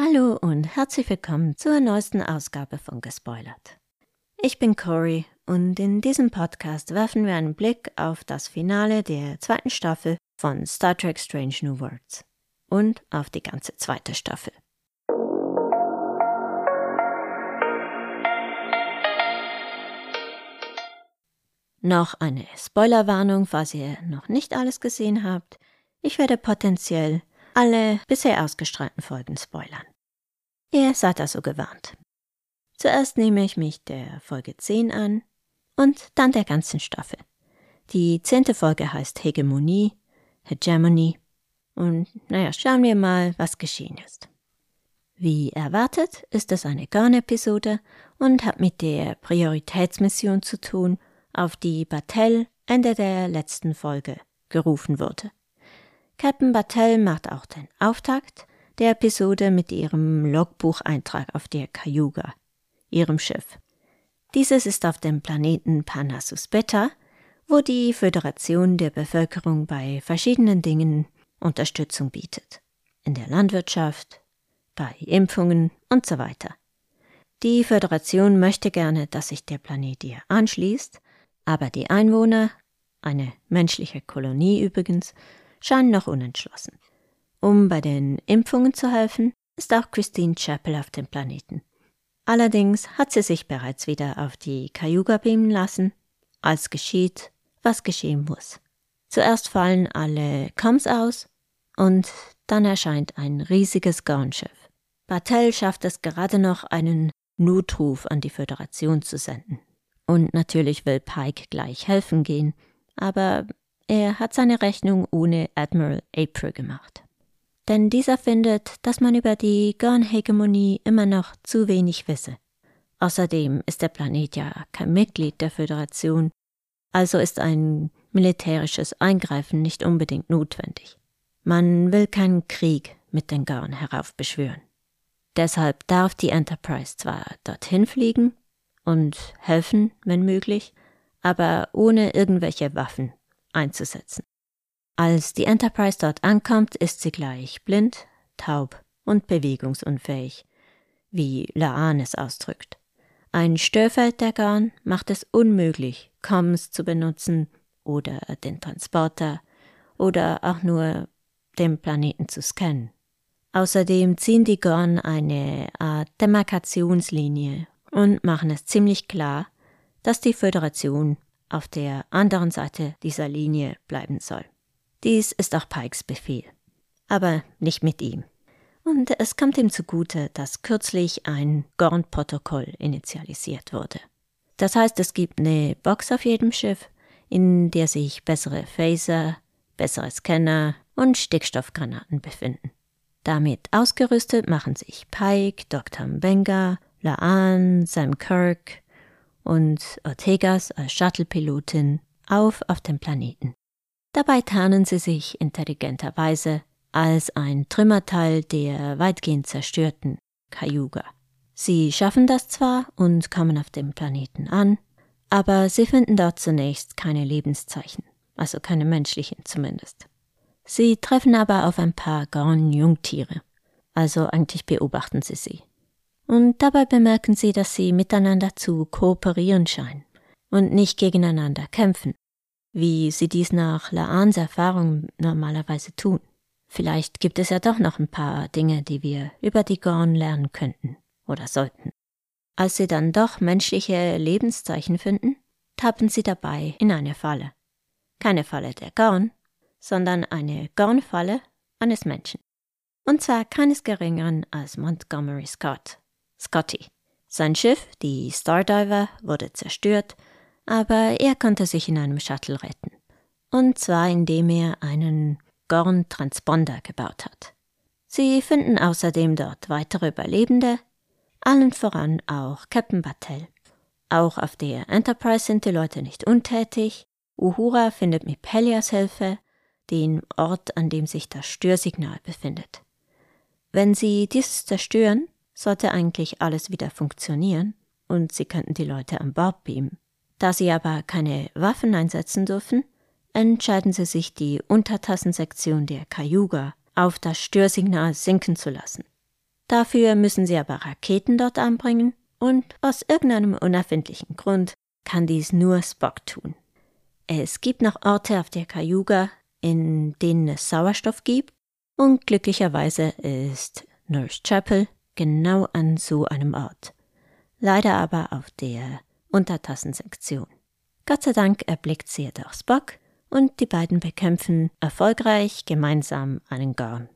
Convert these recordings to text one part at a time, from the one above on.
Hallo und herzlich willkommen zur neuesten Ausgabe von Gespoilert. Ich bin Cory und in diesem Podcast werfen wir einen Blick auf das Finale der zweiten Staffel von Star Trek Strange New Worlds und auf die ganze zweite Staffel. Noch eine Spoilerwarnung, falls ihr noch nicht alles gesehen habt. Ich werde potenziell alle bisher ausgestrahlten Folgen spoilern. Ihr seid also gewarnt. Zuerst nehme ich mich der Folge 10 an und dann der ganzen Staffel. Die zehnte Folge heißt Hegemonie, Hegemony und naja, schauen wir mal, was geschehen ist. Wie erwartet ist es eine Garn-Episode und hat mit der Prioritätsmission zu tun, auf die Battelle Ende der letzten Folge gerufen wurde. Captain Battelle macht auch den Auftakt der Episode mit ihrem Logbucheintrag auf der Cayuga, ihrem Schiff. Dieses ist auf dem Planeten Parnassus Beta, wo die Föderation der Bevölkerung bei verschiedenen Dingen Unterstützung bietet. In der Landwirtschaft, bei Impfungen und so weiter. Die Föderation möchte gerne, dass sich der Planet ihr anschließt, aber die Einwohner, eine menschliche Kolonie übrigens, scheinen noch unentschlossen. Um bei den Impfungen zu helfen, ist auch Christine Chappell auf dem Planeten. Allerdings hat sie sich bereits wieder auf die Cayuga beamen lassen, als geschieht, was geschehen muss. Zuerst fallen alle Coms aus und dann erscheint ein riesiges Garnschiff. Bartell schafft es gerade noch, einen Notruf an die Föderation zu senden. Und natürlich will Pike gleich helfen gehen, aber er hat seine Rechnung ohne Admiral April gemacht. Denn dieser findet, dass man über die Gorn-Hegemonie immer noch zu wenig wisse. Außerdem ist der Planet ja kein Mitglied der Föderation, also ist ein militärisches Eingreifen nicht unbedingt notwendig. Man will keinen Krieg mit den Gorn heraufbeschwören. Deshalb darf die Enterprise zwar dorthin fliegen und helfen, wenn möglich, aber ohne irgendwelche Waffen einzusetzen. Als die Enterprise dort ankommt, ist sie gleich blind, taub und bewegungsunfähig, wie Laan es ausdrückt. Ein Störfeld der Garn macht es unmöglich, Comms zu benutzen oder den Transporter oder auch nur den Planeten zu scannen. Außerdem ziehen die Gorn eine Art Demarkationslinie und machen es ziemlich klar, dass die Föderation auf der anderen Seite dieser Linie bleiben soll. Dies ist auch Pikes Befehl. Aber nicht mit ihm. Und es kommt ihm zugute, dass kürzlich ein Gorn-Protokoll initialisiert wurde. Das heißt, es gibt eine Box auf jedem Schiff, in der sich bessere Phaser, bessere Scanner und Stickstoffgranaten befinden. Damit ausgerüstet machen sich Pike, Dr. Mbenga, Laan, Sam Kirk und Ortegas als Shuttle-Pilotin auf auf dem Planeten. Dabei tarnen sie sich intelligenterweise als ein Trümmerteil der weitgehend zerstörten Cayuga. Sie schaffen das zwar und kommen auf dem Planeten an, aber sie finden dort zunächst keine Lebenszeichen, also keine menschlichen zumindest. Sie treffen aber auf ein paar Gorn-Jungtiere, also eigentlich beobachten sie sie und dabei bemerken sie, dass sie miteinander zu kooperieren scheinen und nicht gegeneinander kämpfen, wie sie dies nach Laans Erfahrung normalerweise tun. Vielleicht gibt es ja doch noch ein paar Dinge, die wir über die Gorn lernen könnten oder sollten. Als sie dann doch menschliche Lebenszeichen finden, tappen sie dabei in eine Falle. Keine Falle der Gorn, sondern eine Gornfalle eines Menschen. Und zwar keines geringeren als Montgomery Scott, Scotty. Sein Schiff, die Stardiver, wurde zerstört, aber er konnte sich in einem Shuttle retten. Und zwar indem er einen Gorn-Transponder gebaut hat. Sie finden außerdem dort weitere Überlebende, allen voran auch Captain Battelle. Auch auf der Enterprise sind die Leute nicht untätig. Uhura findet mit Pelias Hilfe den Ort, an dem sich das Störsignal befindet. Wenn sie dieses zerstören, sollte eigentlich alles wieder funktionieren und sie könnten die Leute an Bord beamen. Da sie aber keine Waffen einsetzen dürfen, entscheiden sie sich, die Untertassensektion der Cayuga auf das Störsignal sinken zu lassen. Dafür müssen sie aber Raketen dort anbringen und aus irgendeinem unerfindlichen Grund kann dies nur Spock tun. Es gibt noch Orte auf der Cayuga, in denen es Sauerstoff gibt und glücklicherweise ist Nurse Chapel genau an so einem Ort. Leider aber auf der Untertassensektion. Gott sei Dank erblickt sie jedoch Spock und die beiden bekämpfen erfolgreich gemeinsam einen Gorn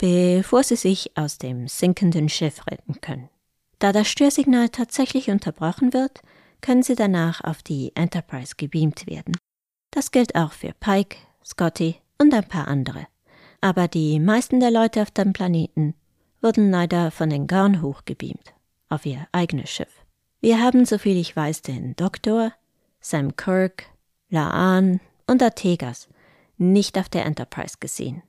bevor sie sich aus dem sinkenden Schiff retten können. Da das Störsignal tatsächlich unterbrochen wird, können sie danach auf die Enterprise gebeamt werden. Das gilt auch für Pike, Scotty und ein paar andere. Aber die meisten der Leute auf dem Planeten wurden leider von den Garn hochgebeamt, auf ihr eigenes Schiff. Wir haben, soviel ich weiß, den Doktor, Sam Kirk, Laan und Artegas nicht auf der Enterprise gesehen.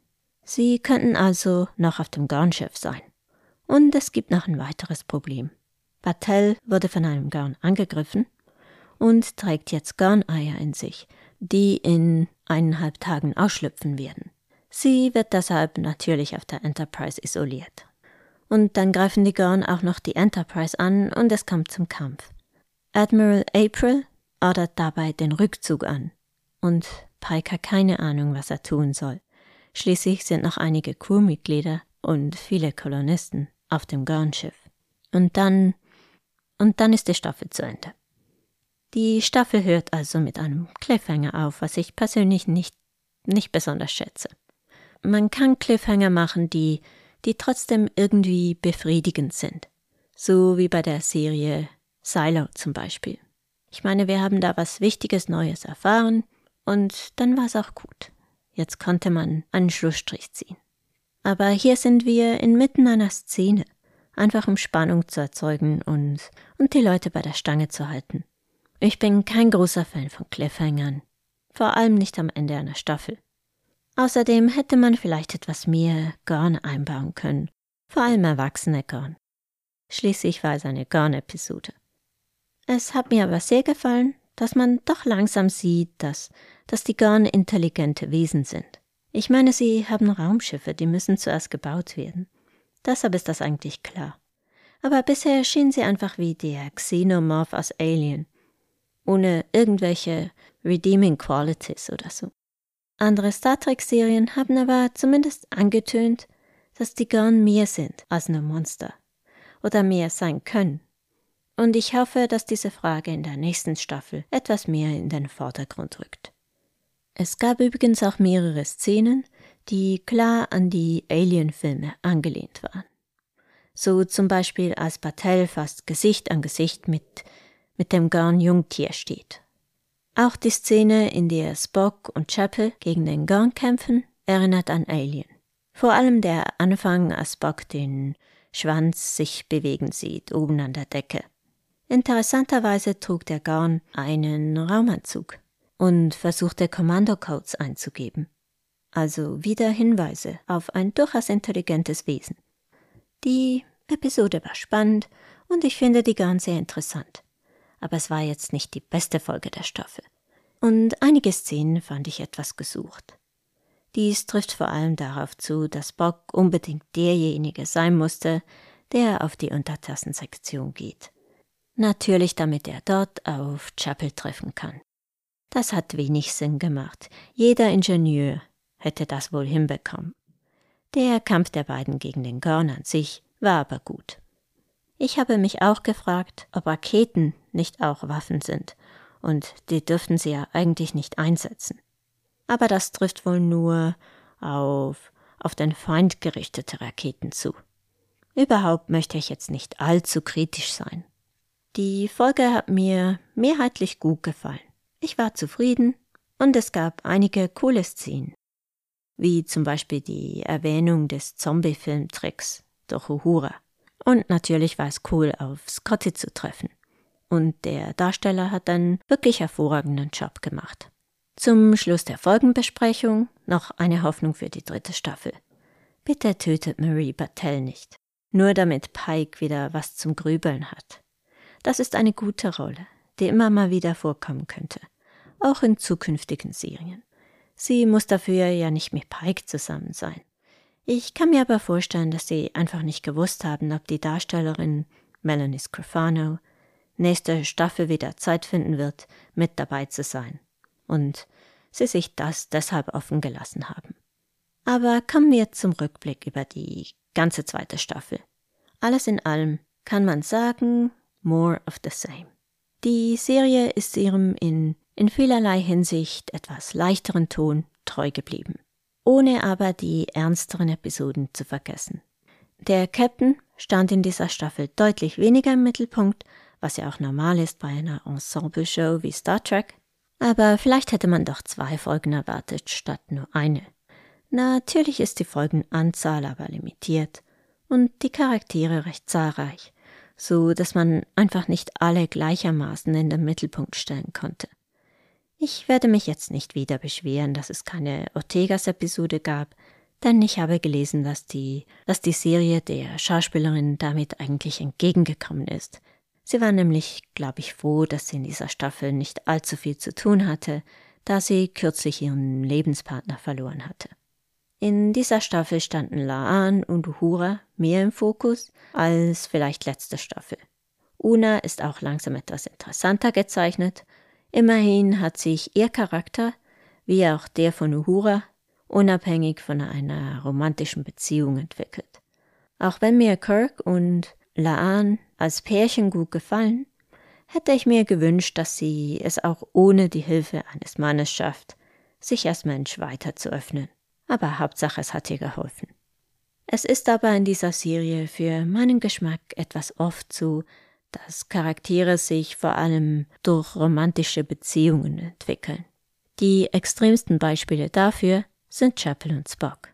Sie könnten also noch auf dem Garnschiff sein. Und es gibt noch ein weiteres Problem. Battelle wurde von einem Garn angegriffen und trägt jetzt Garneier in sich, die in eineinhalb Tagen ausschlüpfen werden. Sie wird deshalb natürlich auf der Enterprise isoliert. Und dann greifen die Garn auch noch die Enterprise an und es kommt zum Kampf. Admiral April ordert dabei den Rückzug an. Und Pike hat keine Ahnung, was er tun soll. Schließlich sind noch einige Crewmitglieder und viele Kolonisten auf dem Garnschiff. Und dann, und dann ist die Staffel zu Ende. Die Staffel hört also mit einem Cliffhanger auf, was ich persönlich nicht, nicht besonders schätze. Man kann Cliffhanger machen, die, die trotzdem irgendwie befriedigend sind. So wie bei der Serie Silo zum Beispiel. Ich meine, wir haben da was Wichtiges Neues erfahren und dann war es auch gut. Jetzt konnte man einen Schlussstrich ziehen. Aber hier sind wir inmitten einer Szene, einfach um Spannung zu erzeugen und, und die Leute bei der Stange zu halten. Ich bin kein großer Fan von Cliffhangern, vor allem nicht am Ende einer Staffel. Außerdem hätte man vielleicht etwas mehr Gorn einbauen können, vor allem erwachsene Gorn. Schließlich war es eine Gorn-Episode. Es hat mir aber sehr gefallen, dass man doch langsam sieht, dass dass die Garn intelligente Wesen sind. Ich meine, sie haben Raumschiffe, die müssen zuerst gebaut werden. Deshalb ist das eigentlich klar. Aber bisher schienen sie einfach wie der Xenomorph aus Alien, ohne irgendwelche redeeming qualities oder so. Andere Star Trek-Serien haben aber zumindest angetönt, dass die Garn mehr sind als nur Monster oder mehr sein können. Und ich hoffe, dass diese Frage in der nächsten Staffel etwas mehr in den Vordergrund rückt. Es gab übrigens auch mehrere Szenen, die klar an die Alien-Filme angelehnt waren. So zum Beispiel als Patel fast Gesicht an Gesicht mit, mit dem Garn-Jungtier steht. Auch die Szene, in der Spock und Chapel gegen den Garn kämpfen, erinnert an Alien. Vor allem der Anfang, als Spock den Schwanz sich bewegen sieht, oben an der Decke. Interessanterweise trug der Garn einen Raumanzug und versuchte Kommandocodes einzugeben. Also wieder Hinweise auf ein durchaus intelligentes Wesen. Die Episode war spannend und ich finde die Garn sehr interessant. Aber es war jetzt nicht die beste Folge der Staffel. Und einige Szenen fand ich etwas gesucht. Dies trifft vor allem darauf zu, dass Bock unbedingt derjenige sein musste, der auf die Untertassensektion geht. Natürlich, damit er dort auf Chapel treffen kann. Das hat wenig Sinn gemacht. Jeder Ingenieur hätte das wohl hinbekommen. Der Kampf der beiden gegen den Gorn an sich war aber gut. Ich habe mich auch gefragt, ob Raketen nicht auch Waffen sind, und die dürften sie ja eigentlich nicht einsetzen. Aber das trifft wohl nur auf auf den Feind gerichtete Raketen zu. Überhaupt möchte ich jetzt nicht allzu kritisch sein. Die Folge hat mir mehrheitlich gut gefallen. Ich war zufrieden und es gab einige coole Szenen, wie zum Beispiel die Erwähnung des Zombie-Filmtricks durch Uhura. Und natürlich war es cool, auf Scotty zu treffen. Und der Darsteller hat einen wirklich hervorragenden Job gemacht. Zum Schluss der Folgenbesprechung noch eine Hoffnung für die dritte Staffel. Bitte tötet Marie Battelle nicht. Nur damit Pike wieder was zum Grübeln hat. Das ist eine gute Rolle, die immer mal wieder vorkommen könnte auch in zukünftigen Serien. Sie muss dafür ja nicht mit Pike zusammen sein. Ich kann mir aber vorstellen, dass sie einfach nicht gewusst haben, ob die Darstellerin Melanie Scrofano nächste Staffel wieder Zeit finden wird, mit dabei zu sein. Und sie sich das deshalb offen gelassen haben. Aber kommen wir zum Rückblick über die ganze zweite Staffel. Alles in allem kann man sagen, more of the same. Die Serie ist ihrem in, in vielerlei Hinsicht etwas leichteren Ton treu geblieben, ohne aber die ernsteren Episoden zu vergessen. Der Captain stand in dieser Staffel deutlich weniger im Mittelpunkt, was ja auch normal ist bei einer Ensemble-Show wie Star Trek, aber vielleicht hätte man doch zwei Folgen erwartet statt nur eine. Natürlich ist die Folgenanzahl aber limitiert und die Charaktere recht zahlreich, so dass man einfach nicht alle gleichermaßen in den Mittelpunkt stellen konnte. Ich werde mich jetzt nicht wieder beschweren, dass es keine Ortegas-Episode gab, denn ich habe gelesen, dass die, dass die Serie der Schauspielerin damit eigentlich entgegengekommen ist, Sie war nämlich, glaube ich, froh, dass sie in dieser Staffel nicht allzu viel zu tun hatte, da sie kürzlich ihren Lebenspartner verloren hatte. In dieser Staffel standen Laan und Uhura mehr im Fokus als vielleicht letzte Staffel. Una ist auch langsam etwas interessanter gezeichnet. Immerhin hat sich ihr Charakter, wie auch der von Uhura, unabhängig von einer romantischen Beziehung entwickelt. Auch wenn mir Kirk und Laan als Pärchen gut gefallen, hätte ich mir gewünscht, dass sie es auch ohne die Hilfe eines Mannes schafft, sich als Mensch weiter zu öffnen. Aber Hauptsache, es hat ihr geholfen. Es ist aber in dieser Serie für meinen Geschmack etwas oft so, dass Charaktere sich vor allem durch romantische Beziehungen entwickeln. Die extremsten Beispiele dafür sind Chapel und Spock.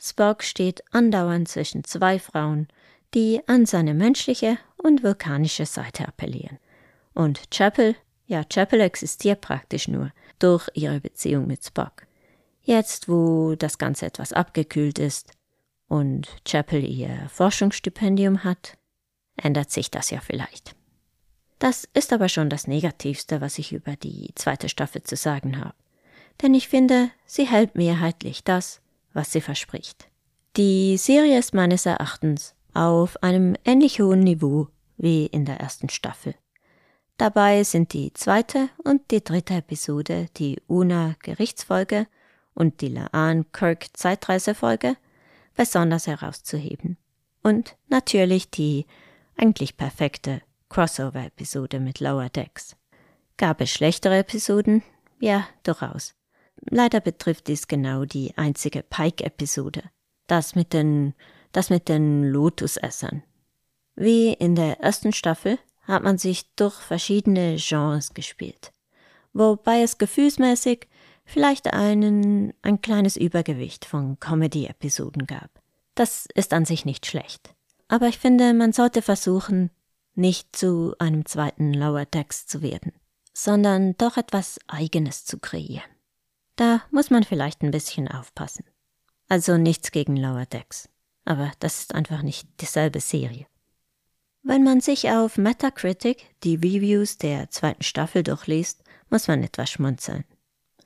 Spock steht andauernd zwischen zwei Frauen die an seine menschliche und vulkanische Seite appellieren. Und Chapel, ja, Chapel existiert praktisch nur durch ihre Beziehung mit Spock. Jetzt, wo das Ganze etwas abgekühlt ist und Chapel ihr Forschungsstipendium hat, ändert sich das ja vielleicht. Das ist aber schon das Negativste, was ich über die zweite Staffel zu sagen habe. Denn ich finde, sie hält mehrheitlich das, was sie verspricht. Die Serie ist meines Erachtens auf einem ähnlich hohen Niveau wie in der ersten Staffel. Dabei sind die zweite und die dritte Episode, die Una Gerichtsfolge und die Laan Kirk Zeitreisefolge, besonders herauszuheben. Und natürlich die eigentlich perfekte Crossover-Episode mit Lower Decks. Gab es schlechtere Episoden? Ja, durchaus. Leider betrifft dies genau die einzige Pike-Episode. Das mit den das mit den Lotusessern. Wie in der ersten Staffel hat man sich durch verschiedene Genres gespielt, wobei es gefühlsmäßig vielleicht einen, ein kleines Übergewicht von Comedy-Episoden gab. Das ist an sich nicht schlecht. Aber ich finde, man sollte versuchen, nicht zu einem zweiten Lower Decks zu werden, sondern doch etwas Eigenes zu kreieren. Da muss man vielleicht ein bisschen aufpassen. Also nichts gegen Lower Decks aber das ist einfach nicht dieselbe Serie. Wenn man sich auf Metacritic die Reviews der zweiten Staffel durchliest, muss man etwas schmunzeln.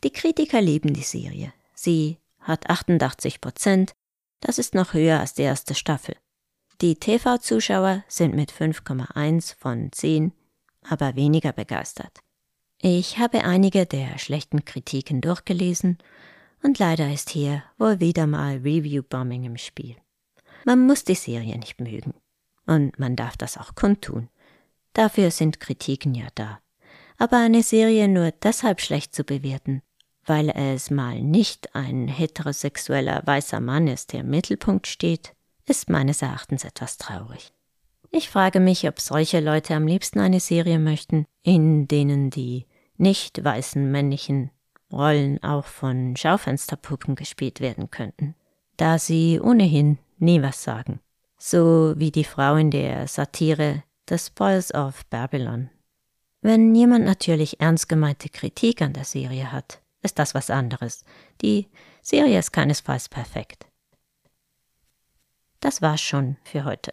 Die Kritiker lieben die Serie. Sie hat 88 Prozent, das ist noch höher als die erste Staffel. Die TV-Zuschauer sind mit 5,1 von 10 aber weniger begeistert. Ich habe einige der schlechten Kritiken durchgelesen und leider ist hier wohl wieder mal Review-Bombing im Spiel. Man muss die Serie nicht mögen. Und man darf das auch kundtun. Dafür sind Kritiken ja da. Aber eine Serie nur deshalb schlecht zu bewerten, weil es mal nicht ein heterosexueller weißer Mann ist, der im Mittelpunkt steht, ist meines Erachtens etwas traurig. Ich frage mich, ob solche Leute am liebsten eine Serie möchten, in denen die nicht weißen männlichen Rollen auch von Schaufensterpuppen gespielt werden könnten, da sie ohnehin nie was sagen. So wie die Frau in der Satire The Spoils of Babylon. Wenn jemand natürlich ernst gemeinte Kritik an der Serie hat, ist das was anderes. Die Serie ist keinesfalls perfekt. Das war's schon für heute.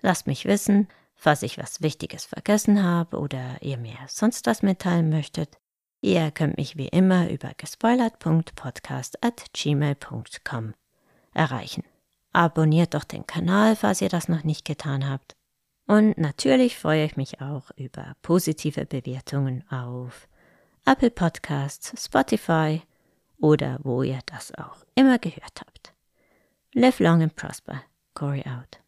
Lasst mich wissen, falls ich was Wichtiges vergessen habe oder ihr mir sonst was mitteilen möchtet. Ihr könnt mich wie immer über gespoilert.podcast at gmail.com erreichen. Abonniert doch den Kanal, falls ihr das noch nicht getan habt. Und natürlich freue ich mich auch über positive Bewertungen auf Apple Podcasts, Spotify oder wo ihr das auch immer gehört habt. Live long and prosper. Corey out.